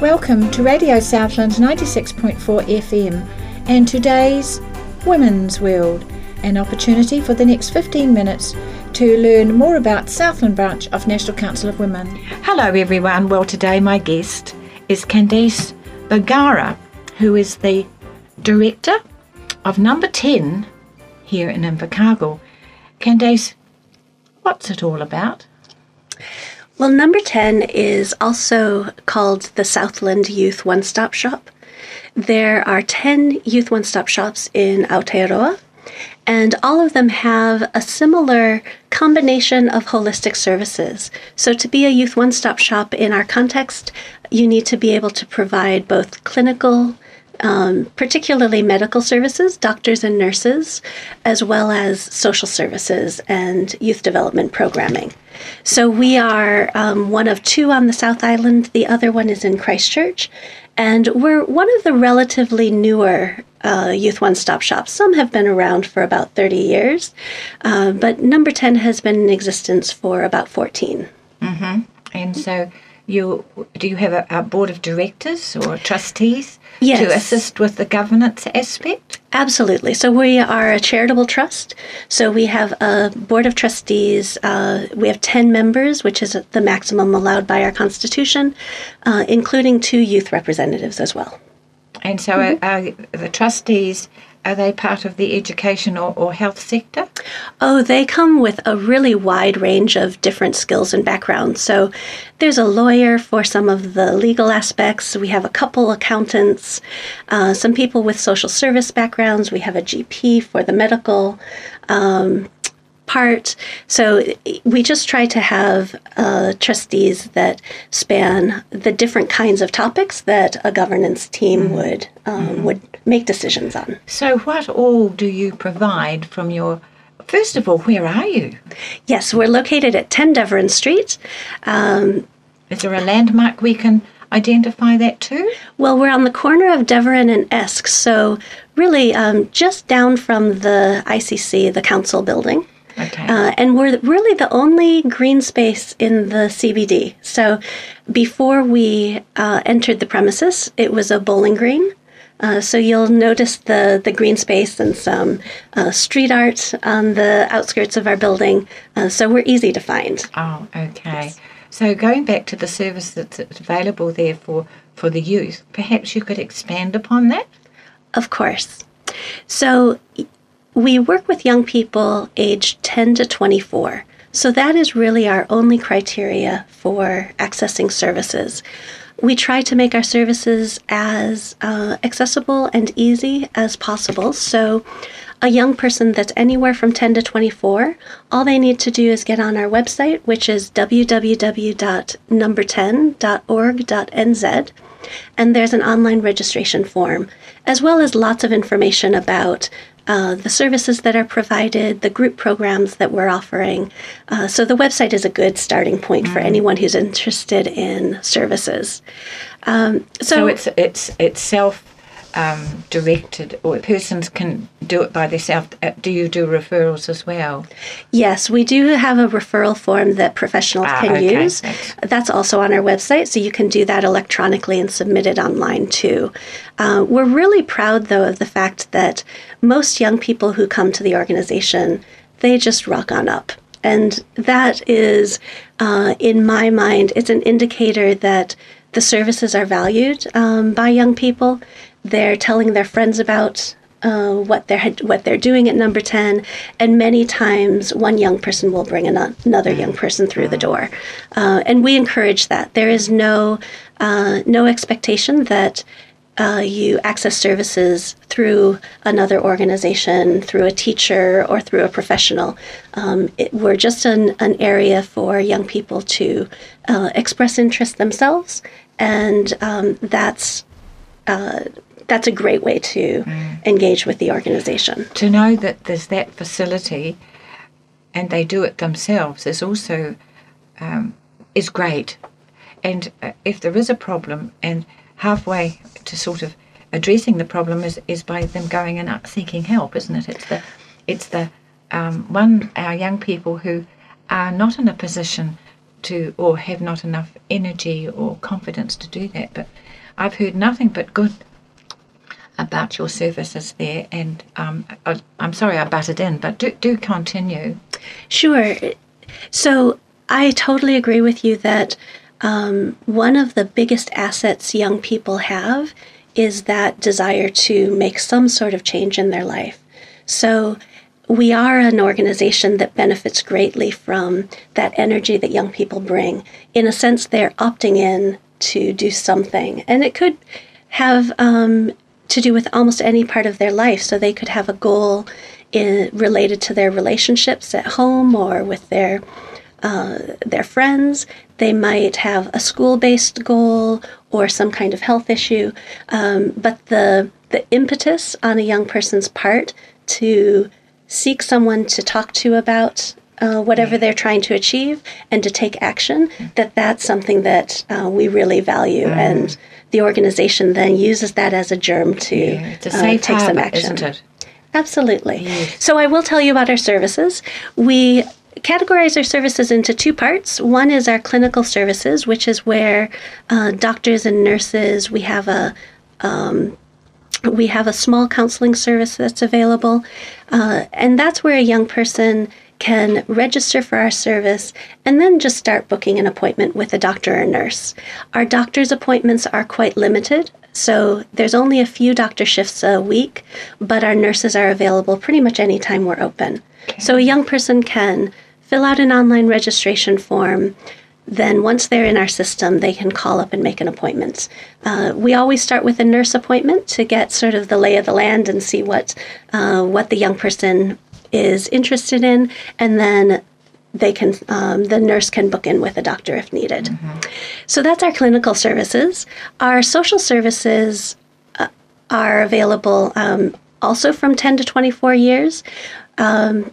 Welcome to Radio Southland 96.4 FM and today's Women's World, an opportunity for the next 15 minutes to learn more about Southland branch of National Council of Women. Hello everyone. Well, today my guest is Candace Bergara, who is the director of Number 10 here in Invercargill. Candace, what's it all about? Well, number 10 is also called the Southland Youth One Stop Shop. There are 10 Youth One Stop Shops in Aotearoa, and all of them have a similar combination of holistic services. So, to be a Youth One Stop Shop in our context, you need to be able to provide both clinical, um, particularly medical services, doctors and nurses, as well as social services and youth development programming. So we are um, one of two on the South Island. The other one is in Christchurch. And we're one of the relatively newer uh, youth one stop shops. Some have been around for about 30 years, uh, but number 10 has been in existence for about 14. Mm-hmm. And so you do you have a, a board of directors or trustees Yes. to assist with the governance aspect? Absolutely. So we are a charitable trust. So we have a board of trustees. Uh, we have 10 members, which is the maximum allowed by our constitution, uh, including two youth representatives as well. And so are, are the trustees are they part of the education or, or health sector? Oh, they come with a really wide range of different skills and backgrounds. So there's a lawyer for some of the legal aspects. We have a couple accountants, uh, some people with social service backgrounds. We have a GP for the medical. Um, part. So we just try to have uh, trustees that span the different kinds of topics that a governance team would um, would make decisions on. So what all do you provide from your First of all, where are you? Yes, we're located at 10 Deveron Street. Um, Is there a landmark we can identify that too? well, we're on the corner of Deveron and Esk, so really um, just down from the ICC, the council building. Okay. Uh, and we're really the only green space in the CBD. So before we uh, entered the premises, it was a bowling green. Uh, so you'll notice the, the green space and some uh, street art on the outskirts of our building. Uh, so we're easy to find. Oh, okay. So going back to the service that's available there for, for the youth, perhaps you could expand upon that? Of course. So we work with young people aged 10 to 24. So that is really our only criteria for accessing services. We try to make our services as uh, accessible and easy as possible. So a young person that's anywhere from 10 to 24, all they need to do is get on our website, which is www.number10.org.nz and there's an online registration form, as well as lots of information about uh, the services that are provided, the group programs that we're offering. Uh, so the website is a good starting point for anyone who's interested in services. Um, so, So it's it's it's self um, directed, or persons can do it by themselves. Uh, Do you do referrals as well? yes, we do have a referral form that professionals Ah, can okay. use. That's also on our website, so you can do that electronically and submit it online too. Uh, we're really proud, though, of the fact that most young people who come to the organization, they just rock on up. And that is, uh, in my mind, it's an indicator that the services are valued um, by young people. They're telling their friends about uh, what they're what they're doing at number 10 and many times one young person will bring an, another young person through the door. Uh, and we encourage that. There is no uh, no expectation that uh, you access services through another organization, through a teacher, or through a professional. Um, it, we're just an, an area for young people to uh, express interest themselves, and um, that's uh, that's a great way to mm. engage with the organization. To know that there's that facility, and they do it themselves is also um, is great. And uh, if there is a problem and halfway to sort of addressing the problem is, is by them going and seeking help, isn't it? It's the it's the um, one our young people who are not in a position to or have not enough energy or confidence to do that. But I've heard nothing but good about your services there, and um, I, am sorry I butted in, but do do continue. Sure. So I totally agree with you that um, one of the biggest assets young people have is that desire to make some sort of change in their life. So, we are an organization that benefits greatly from that energy that young people bring. In a sense, they're opting in to do something, and it could have um, to do with almost any part of their life. So, they could have a goal in, related to their relationships at home or with their uh, their friends. They might have a school based goal or some kind of health issue. Um, but the, the impetus on a young person's part to seek someone to talk to about uh, whatever they're trying to achieve and to take action, that that's something that uh, we really value. Mm. And the organization then uses that as a germ to yeah, uh, take some action. Absolutely. Yes. So I will tell you about our services. We categorize our services into two parts. One is our clinical services, which is where uh, doctors and nurses, we have a um, we have a small counseling service that's available, uh, and that's where a young person can register for our service and then just start booking an appointment with a doctor or nurse. Our doctor's appointments are quite limited, so there's only a few doctor shifts a week, but our nurses are available pretty much anytime we're open. Okay. So a young person can fill out an online registration form. Then, once they're in our system, they can call up and make an appointment. Uh, we always start with a nurse appointment to get sort of the lay of the land and see what uh, what the young person is interested in, and then they can um, the nurse can book in with a doctor if needed. Mm-hmm. So that's our clinical services. Our social services uh, are available um, also from 10 to 24 years. Um,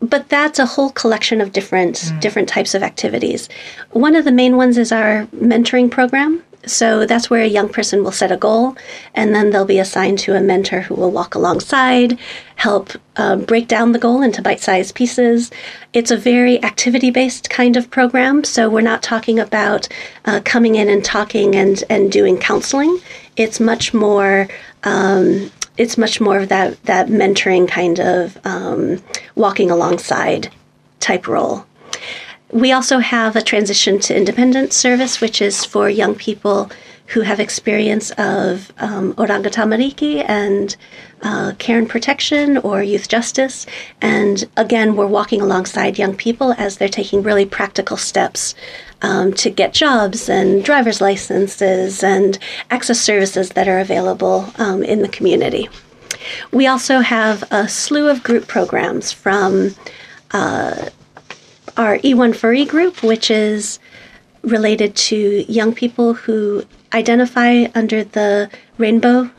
but that's a whole collection of different mm. different types of activities. One of the main ones is our mentoring program. So that's where a young person will set a goal, and then they'll be assigned to a mentor who will walk alongside, help uh, break down the goal into bite sized pieces. It's a very activity based kind of program, so we're not talking about uh, coming in and talking and, and doing counseling. It's much more um, it's much more of that that mentoring kind of um, walking alongside type role. We also have a transition to independent service, which is for young people who have experience of um, Oranga Tamariki and uh, care and protection or youth justice. And again, we're walking alongside young people as they're taking really practical steps um, to get jobs and driver's licenses and access services that are available um, in the community. We also have a slew of group programs from uh, our E1 Furry group, which is related to young people who identify under the rainbow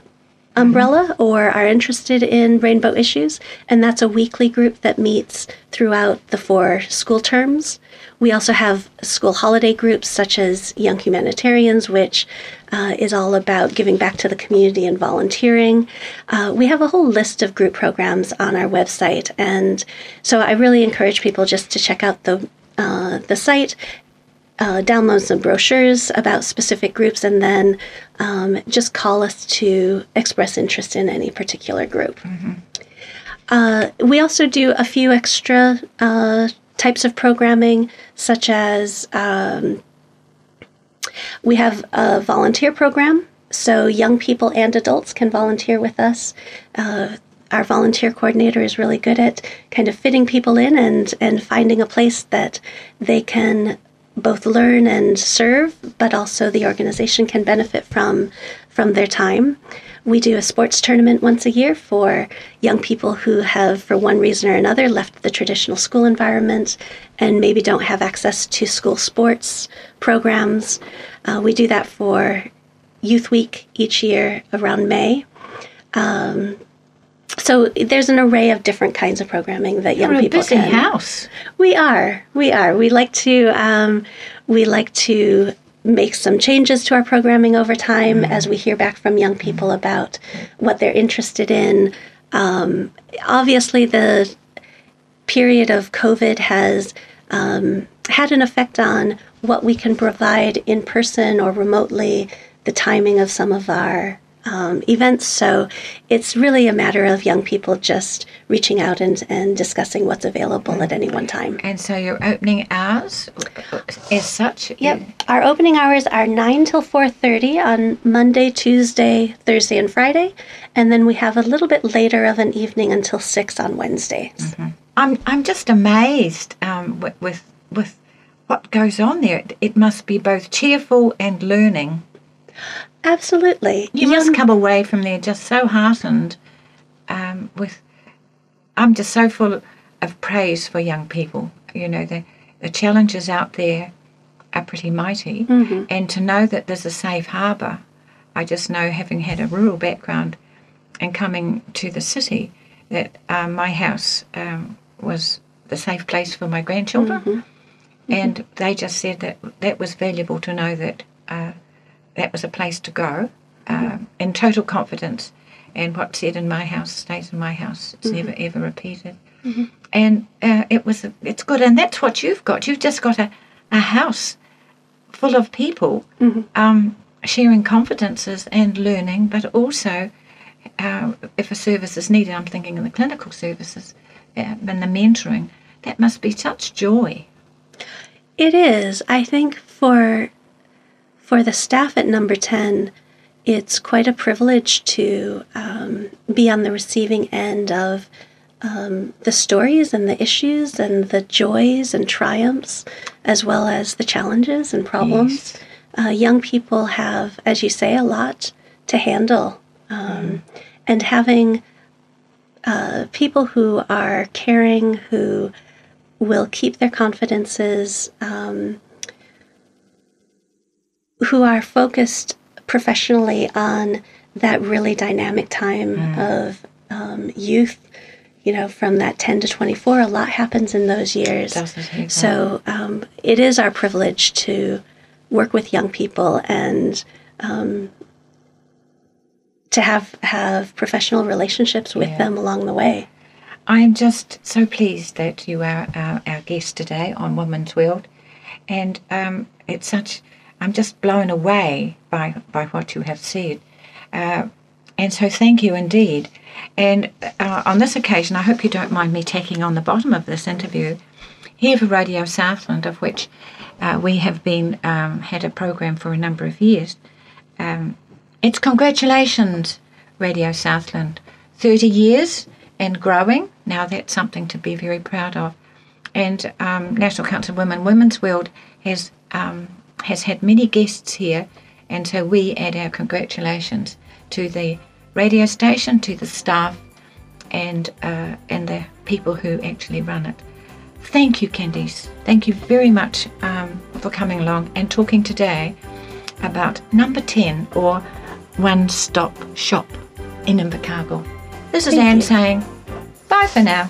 umbrella or are interested in rainbow issues. And that's a weekly group that meets throughout the four school terms. We also have school holiday groups such as Young Humanitarians, which uh, is all about giving back to the community and volunteering. Uh, we have a whole list of group programs on our website, and so I really encourage people just to check out the uh, the site uh, download some brochures about specific groups and then um, just call us to express interest in any particular group. Mm-hmm. Uh, we also do a few extra uh, types of programming, such as um, we have a volunteer program. So young people and adults can volunteer with us. Uh, our volunteer coordinator is really good at kind of fitting people in and, and finding a place that they can both learn and serve, but also the organization can benefit from from their time. We do a sports tournament once a year for young people who have, for one reason or another, left the traditional school environment and maybe don't have access to school sports programs. Uh, we do that for Youth Week each year around May. Um, so there's an array of different kinds of programming that young You're people a busy can. house. We are. We are. We like to. Um, we like to make some changes to our programming over time Mm-hmm. as we hear back from young people about what they're interested in. Um, obviously, the period of COVID has um, had an effect on what we can provide in person or remotely, the timing of some of our um, events. So it's really a matter of young people just reaching out and, and discussing what's available at any one time. And so your opening hours, as such, Yep. Our opening hours are 9 till 4:30 on Monday, Tuesday, Thursday and Friday, and then we have a little bit later of an evening until 6 on Wednesdays. I'm I'm just amazed um, with, with with what goes on there. It, it must be both cheerful and learning. Absolutely. You must come away from there just so heartened. Um, with, I'm just so full of praise for young people. You know, the the challenges out there are pretty mighty, and to know that there's a safe harbour. I just know, having had a rural background and coming to the city, that um, my house um, was the safe place for my grandchildren, and they just said that that was valuable to know that uh, that was a place to go um, in total confidence. And what's said in my house stays in my house. It's never ever repeated. And uh, it was it's good, and that's what you've got. You've just got a, a house full of people um, sharing confidences and learning, but also uh, if a service is needed, I'm thinking of the clinical services uh, and the mentoring. That must be such joy. It is. I think for for the staff at Number Ten, it's quite a privilege to um, be on the receiving end of um, the stories and the issues and the joys and triumphs, as well as the challenges and problems. Uh, young people have, as you say, a lot to handle, um, and having uh, people who are caring, who will keep their confidences, um, who are focused professionally on that really dynamic time of um, youth. You know, from that 10 to 24, a lot happens in those years. So um, it is our privilege to work with young people and um, to have have professional relationships with Yeah. them along the way. I'm just so pleased that you are our, our guest today on Women's World, and um, it's such. I'm just blown away by by what you have said, uh, and so thank you indeed. And uh, on this occasion, I hope you don't mind me tacking on the bottom of this interview here for Radio Southland, of which uh, we have been um, had a program for a number of years. Um, it's congratulations, Radio Southland. 30 years and growing. Now that's something to be very proud of. And um, National Council of Women Women's World has um, has had many guests here, and so we add our congratulations to the radio station, to the staff, and uh, and the people who actually run it. Thank you, Candace. Thank you very much um, for coming along and talking today about number 10 or one stop shop in Invercargill. This is Thank Anne you. saying bye for now.